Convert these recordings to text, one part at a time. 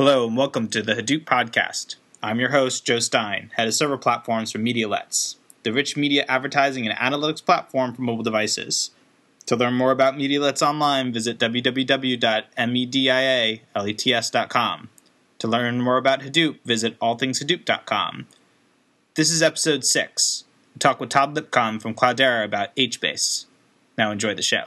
Hello and welcome to the Hadoop Podcast. I'm your host, Joe Stein, head of server platforms for Medialets, the rich media advertising and analytics platform for mobile devices. To learn more about Medialets online, visit www.medialets.com. To learn more about Hadoop, visit allthingshadoop.com. This is episode 6. We talk with Todd Lipcon from Cloudera about HBase. Now enjoy the show.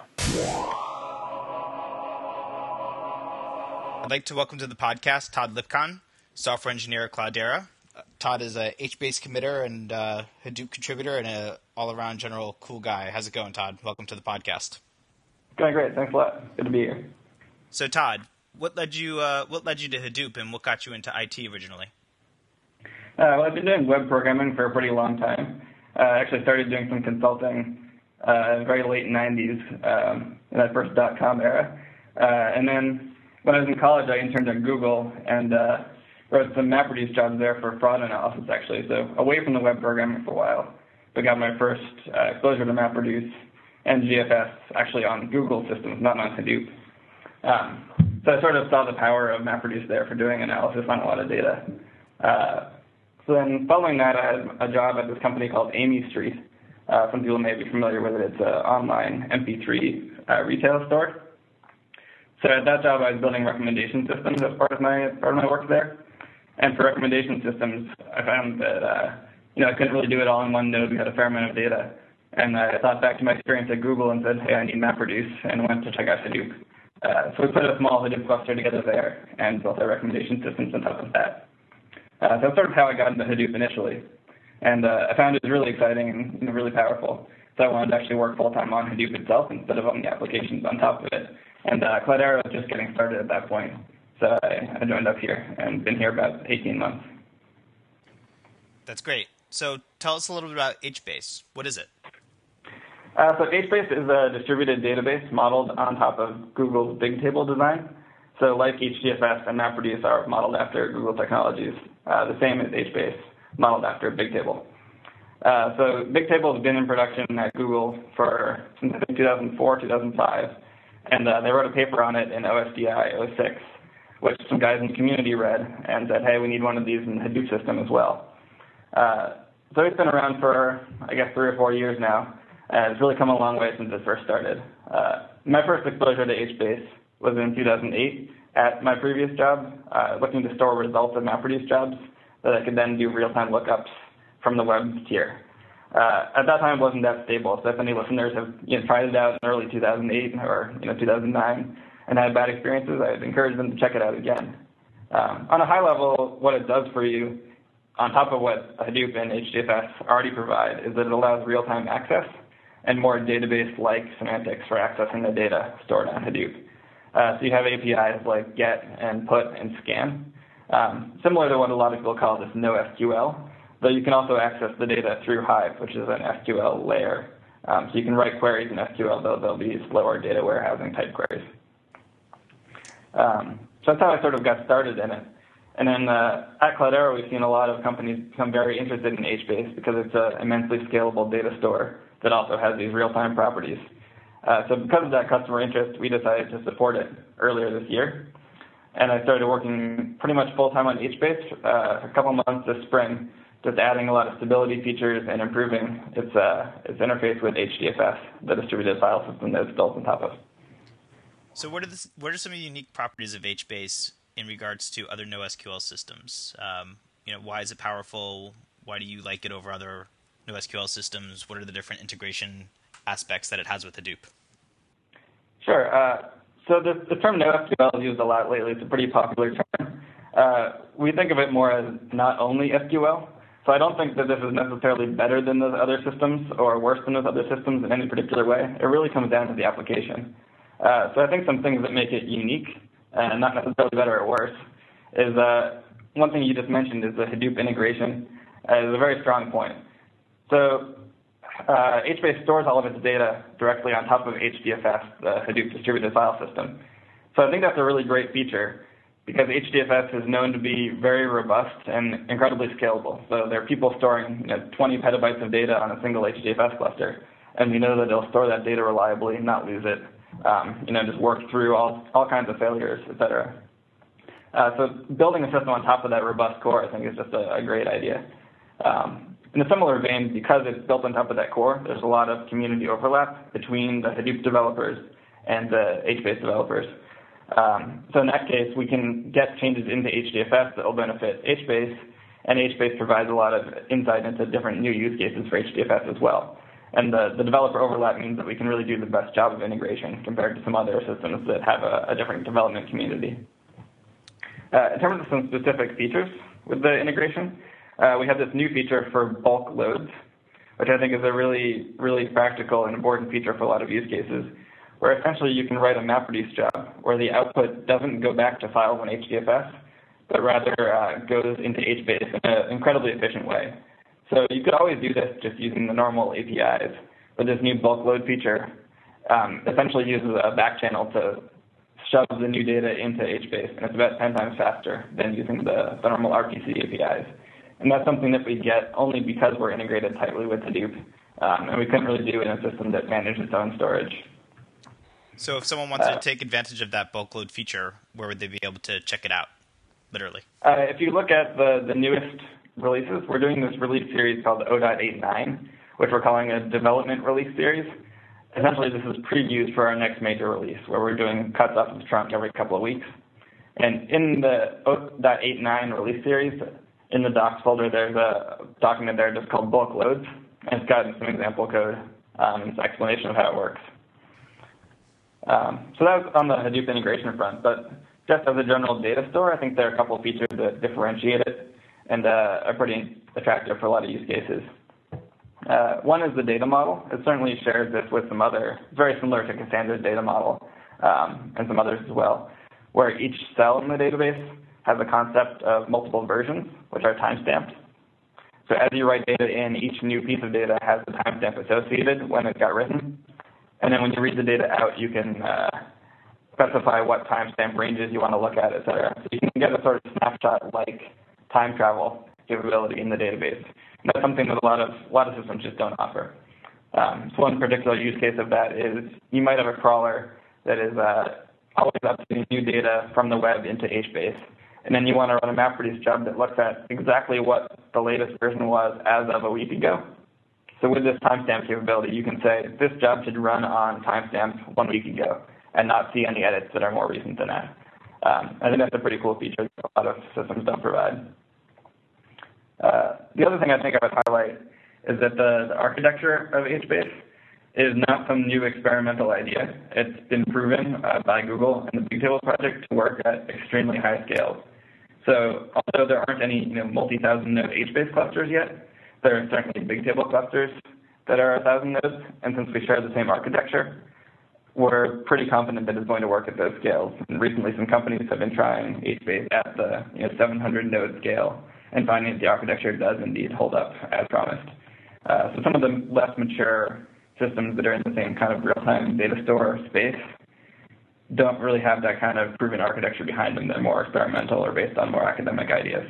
I'd like to welcome to the podcast Todd Lipcon, software engineer at Cloudera. Uh, Todd is a HBase committer and uh, Hadoop contributor and a all-around general cool guy. How's it going, Todd? Welcome to the podcast. Going great. Thanks a lot. Good to be here. So, Todd, what led you uh, what led you to Hadoop and what got you into IT originally? Uh, well, I've been doing web programming for a pretty long time. Uh, I actually started doing some consulting uh, in the very late 90s um, in that first dot-com era. and then when I was in college, I interned at Google and uh, wrote some MapReduce jobs there for fraud analysis, actually. So away from the web programming for a while, but got my first uh, exposure to MapReduce and GFS actually on Google systems, not on Hadoop. Um, so I sort of saw the power of MapReduce there for doing analysis on a lot of data. Uh, so then following that, I had a job at this company called Amie Street. Uh, some people may be familiar with it. It's an online MP3 uh, retail store. So at that job, I was building recommendation systems as part of my work there. And for recommendation systems, I found that uh, I couldn't really do it all in one node. We had a fair amount of data, and I thought back to my experience at Google and said, hey, I need MapReduce, and went to check out Hadoop. Uh, so we put a small Hadoop cluster together there and built our recommendation systems on top of that. Uh, so that's sort of how I got into Hadoop initially. And I found it was really exciting and really powerful. So I wanted to actually work full time on Hadoop itself instead of on the applications on top of it. And uh, Cloudera was just getting started at that point. So I, I joined up here and been here about 18 months. That's great. So tell us a little bit about HBase. What is it? Uh, so HBase is a distributed database modeled on top of Google's Bigtable design. So like HDFS and MapReduce are modeled after Google technologies, uh, the same as HBase, modeled after Bigtable. Uh, so Bigtable has been in production at Google for since I think 2004, 2005, and uh, they wrote a paper on it in OSDI 06, which some guys in the community read and said, hey, we need one of these in the Hadoop system as well. Uh, so it's been around for, I guess, three or four years now, and it's really come a long way since it first started. Uh, my first exposure to HBase was in 2008 at my previous job, uh, looking to store results of MapReduce jobs that I could then do real-time lookups from the web tier. Uh, at that time, it wasn't that stable. So if any listeners have you know, tried it out in early 2008 or you know 2009 and had bad experiences, I'd encourage them to check it out again. Um, on a high level, what it does for you, on top of what Hadoop and HDFS already provide, is that it allows real-time access and more database-like semantics for accessing the data stored on Hadoop. Uh, so you have APIs like get and put and scan, um, similar to what a lot of people call this NoSQL, Though you can also access the data through Hive, which is an SQL layer. Um, so you can write queries in SQL, though they'll be slower data warehousing type queries. Um, so that's how I sort of got started in it. And then uh, at Cloudera, we've seen a lot of companies become very interested in HBase because it's an immensely scalable data store that also has these real-time properties. Uh, so because of that customer interest, we decided to support it earlier this year. And I started working pretty much full-time on HBase uh, a couple months this spring just adding a lot of stability features and improving its uh, its interface with HDFS, the distributed file system that it's built on top of. So, what are the, what are some of the unique properties of HBase in regards to other NoSQL systems? Um, you know, why is it powerful? Why do you like it over other NoSQL systems? What are the different integration aspects that it has with Hadoop? Sure. Uh, so the, the term NoSQL is used a lot lately. It's a pretty popular term. Uh, we think of it more as not only SQL, so I don't think that this is necessarily better than those other systems or worse than those other systems in any particular way. It really comes down to the application. Uh, so I think some things that make it unique, and not necessarily better or worse, is uh, one thing you just mentioned is the Hadoop integration uh, is a very strong point. So uh, HBase stores all of its data directly on top of HDFS, the Hadoop distributed file system. So I think that's a really great feature because HDFS is known to be very robust and incredibly scalable. So there are people storing you know, 20 petabytes of data on a single HDFS cluster, and we know that they'll store that data reliably, and not lose it, um, you know, just work through all, all kinds of failures, et cetera. Uh, so building a system on top of that robust core, I think, is just a, a great idea. Um, in a similar vein, because it's built on top of that core, there's a lot of community overlap between the Hadoop developers and the HBase developers. Um, so in that case, we can get changes into HDFS that will benefit HBase, and HBase provides a lot of insight into different new use cases for HDFS as well. And the, the developer overlap means that we can really do the best job of integration compared to some other systems that have a, a different development community. Uh, in terms of some specific features with the integration, uh, we have this new feature for bulk loads, which I think is a really, really practical and important feature for a lot of use cases, where essentially you can write a MapReduce job where the output doesn't go back to files on HDFS, but rather uh, goes into HBase in an incredibly efficient way. So you could always do this just using the normal APIs, but this new bulk load feature um, essentially uses a back channel to shove the new data into HBase, and it's about 10 times faster than using the, the normal RPC APIs. And that's something that we get only because we're integrated tightly with Hadoop, um, and we couldn't really do in a system that managed its own storage. So if someone wants uh, to take advantage of that bulk load feature, where would they be able to check it out, literally? Uh, if you look at the, the newest releases. We're doing this release series called 0.89, which we're calling a development release series. Essentially, this is previews for our next major release, where we're doing cuts off of the trunk every couple of weeks. And in the 0.89 release series, in the docs folder, there's a document there just called bulk loads, and it's got some example code, um, some explanation of how it works. Um, so that was on the Hadoop integration front, but just as a general data store, I think there are a couple of features that differentiate it and uh, are pretty attractive for a lot of use cases. Uh, one is the data model. It certainly shares this with some other, very similar to Cassandra's data model um, and some others as well, where each cell in the database has a concept of multiple versions, which are timestamped. So as you write data in, each new piece of data has a timestamp associated when it got written. And then when you read the data out, you can uh, specify what timestamp ranges you want to look at, et cetera. So you can get a sort of snapshot like time travel capability in the database. And that's something that a lot of a lot of systems just don't offer. Um, so one particular use case of that is you might have a crawler that is uh, always updating new data from the web into HBase, and then you want to run a MapReduce job that looks at exactly what the latest version was as of a week ago. So with this timestamp capability, you can say this job should run on timestamp one week ago and not see any edits that are more recent than that. Um, I think that's a pretty cool feature that a lot of systems don't provide. Uh, the other thing I think I would highlight is that the, the architecture of HBase is not some new experimental idea. It's been proven uh, by Google and the Bigtable project to work at extremely high scales. So although there aren't any you know, multi-thousand node HBase clusters yet, there are certainly Bigtable clusters that are 1,000 nodes, and since we share the same architecture, we're pretty confident that it's going to work at those scales. And recently, some companies have been trying HBase at the you know, 700 node scale and finding that the architecture does indeed hold up as promised. Uh, so some of the less mature systems that are in the same kind of real-time data store space don't really have that kind of proven architecture behind them. They're more experimental or based on more academic ideas.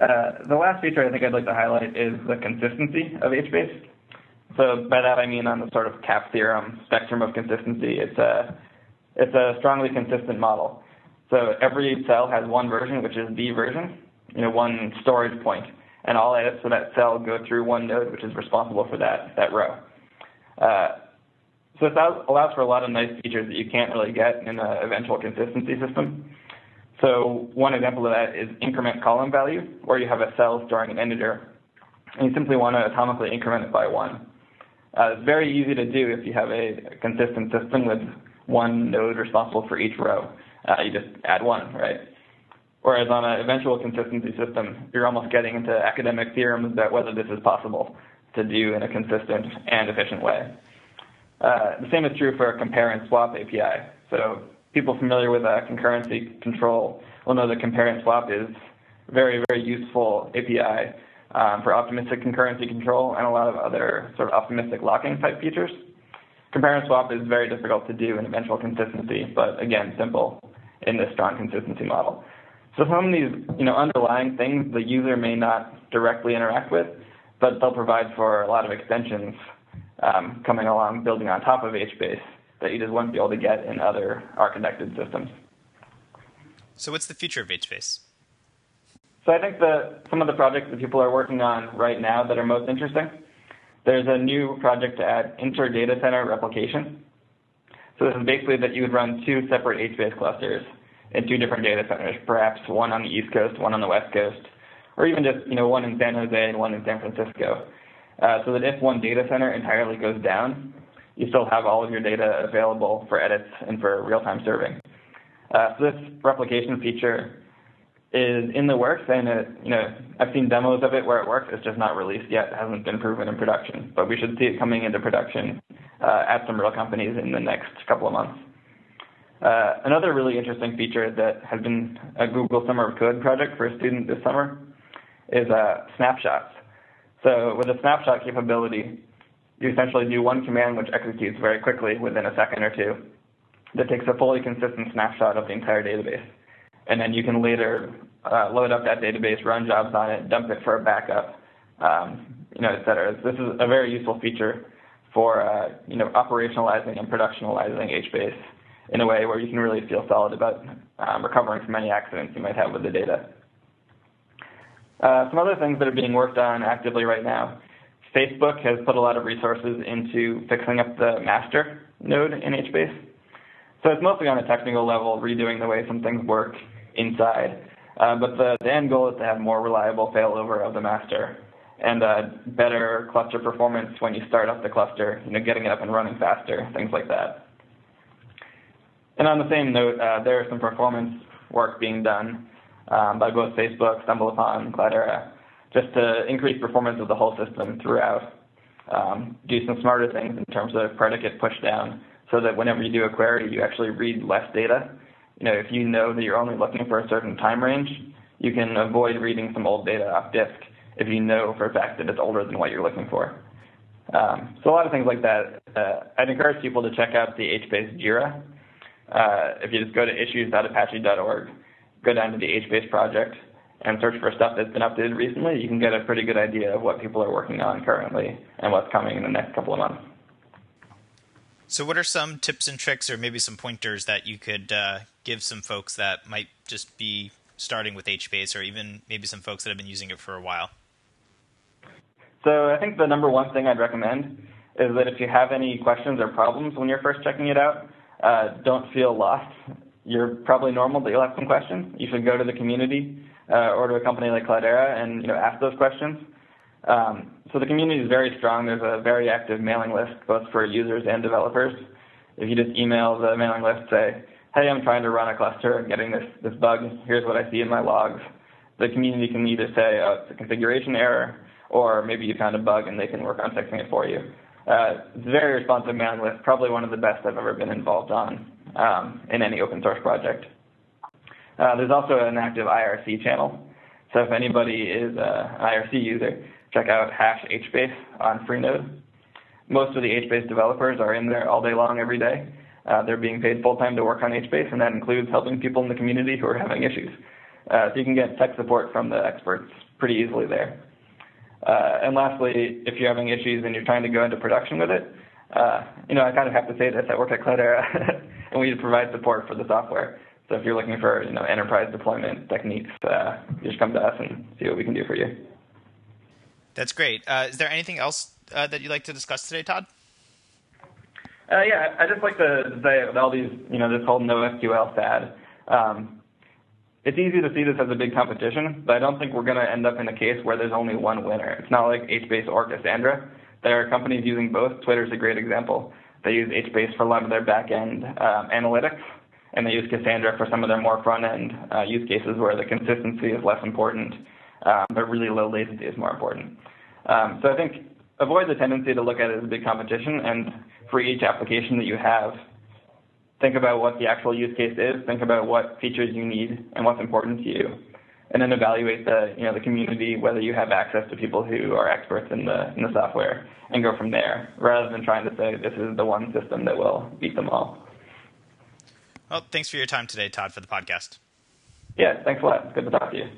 Uh, the last feature I think I'd like to highlight is the consistency of HBase. So by that I mean on the sort of CAP theorem spectrum of consistency, it's a, it's a strongly consistent model. So every cell has one version, which is the version, you know, one storage point, and all edits for that cell go through one node, which is responsible for that that row. Uh, so it allows for a lot of nice features that you can't really get in an eventual consistency system. So one example of that is increment column value, where you have a cell storing an integer, and you simply want to atomically increment it by one. Uh, it's very easy to do if you have a consistent system with one node responsible for each row uh, you just add one, right? Whereas on an eventual consistency system, you're almost getting into academic theorems about whether this is possible to do in a consistent and efficient way. Uh, the same is true for a compare and swap API. So people familiar with uh, concurrency control will know that compare and swap is very, very useful API um, for optimistic concurrency control and a lot of other sort of optimistic locking type features. Compare and swap is very difficult to do in eventual consistency, but again, simple in this strong consistency model. So some of these, you know, underlying things the user may not directly interact with, but they'll provide for a lot of extensions um, coming along, building on top of HBase that you just wouldn't be able to get in other architected systems. So, what's the future of HBase? So, I think that some of the projects that people are working on right now that are most interesting, there's a new project to add inter data center replication. So, this is basically that you would run two separate HBase clusters in two different data centers, perhaps one on the East Coast, one on the West Coast, or even just you know one in San Jose and one in San Francisco. Uh, so that if one data center entirely goes down, you still have all of your data available for edits and for real-time serving. Uh, so this replication feature is in the works, and it, you know I've seen demos of it where it works. It's just not released yet. It hasn't been proven in production, but we should see it coming into production uh, at some real companies in the next couple of months. Uh, another really interesting feature that has been a Google Summer of Code project for a student this summer is uh, snapshots. So with a snapshot capability, you essentially do one command which executes very quickly within a second or two that takes a fully consistent snapshot of the entire database. And then you can later uh, load up that database, run jobs on it, dump it for a backup, um, you know, et cetera. This is a very useful feature for, uh, you know, operationalizing and productionalizing HBase in a way where you can really feel solid about um, recovering from any accidents you might have with the data. Uh, some other things that are being worked on actively right now. Facebook has put a lot of resources into fixing up the master node in HBase. So it's mostly on a technical level, redoing the way some things work inside. Uh, but the, the, end goal is to have more reliable failover of the master and uh, better cluster performance when you start up the cluster, you know, getting it up and running faster, things like that. And on the same note, uh, there is some performance work being done um, by both Facebook, StumbleUpon, Cloudera, just to increase performance of the whole system throughout. Um, do some smarter things in terms of predicate pushdown, so that whenever you do a query, you actually read less data. You know, if you know that you're only looking for a certain time range, you can avoid reading some old data off disk if you know for a fact that it's older than what you're looking for. Um, so a lot of things like that. Uh, I'd encourage people to check out the HBase Jira. Uh, if you just go to issues.apache.org, go down to the HBase project, and search for stuff that's been updated recently, you can get a pretty good idea of what people are working on currently and what's coming in the next couple of months. So, what are some tips and tricks, or maybe some pointers that you could uh, give some folks that might just be starting with HBase, or even maybe some folks that have been using it for a while? So, I think the number one thing I'd recommend is that if you have any questions or problems when you're first checking it out, uh, don't feel lost. You're probably normal that you'll have some questions. You should go to the community uh, or to a company like Cloudera and you know ask those questions. Um, so the community is very strong. There's a very active mailing list both for users and developers. If you just email the mailing list, say, "Hey, I'm trying to run a cluster, I'm getting this this bug. Here's what I see in my logs." The community can either say, "Oh, it's a configuration error," or maybe you found a bug and they can work on fixing it for you. Uh, it's a very responsive mailing list, probably one of the best I've ever been involved on um, in any open source project. Uh, there's also an active IRC channel. So if anybody is an IRC user, check out hash HBase on Freenode. Most of the HBase developers are in there all day long, every day. Uh, they're being paid full time to work on HBase, and that includes helping people in the community who are having issues. Uh, so you can get tech support from the experts pretty easily there. Uh, and lastly, if you're having issues and you're trying to go into production with it, uh, you know, I kind of have to say this. I work at Cloudera, and we provide support for the software. So if you're looking for you know enterprise deployment techniques, uh, just come to us and see what we can do for you. That's great. Uh, is there anything else uh, that you'd like to discuss today, Todd? Uh, yeah, I just like to say all these, you know, this whole NoSQL fad. Um, it's easy to see this as a big competition, but I don't think we're going to end up in a case where there's only one winner. It's not like HBase or Cassandra. There are companies using both. Twitter's a great example. They use HBase for a lot of their back-end um, analytics, and they use Cassandra for some of their more front-end uh, use cases where the consistency is less important, um, but really low latency is more important. Um, so I think avoid the tendency to look at it as a big competition, and for each application that you have, think about what the actual use case is, think about what features you need and what's important to you, and then evaluate the you know the community, whether you have access to people who are experts in the in the software, and go from there, rather than trying to say this is the one system that will beat them all. Well, thanks for your time today, Todd, for the podcast. Yeah, thanks a lot. Good to talk to you.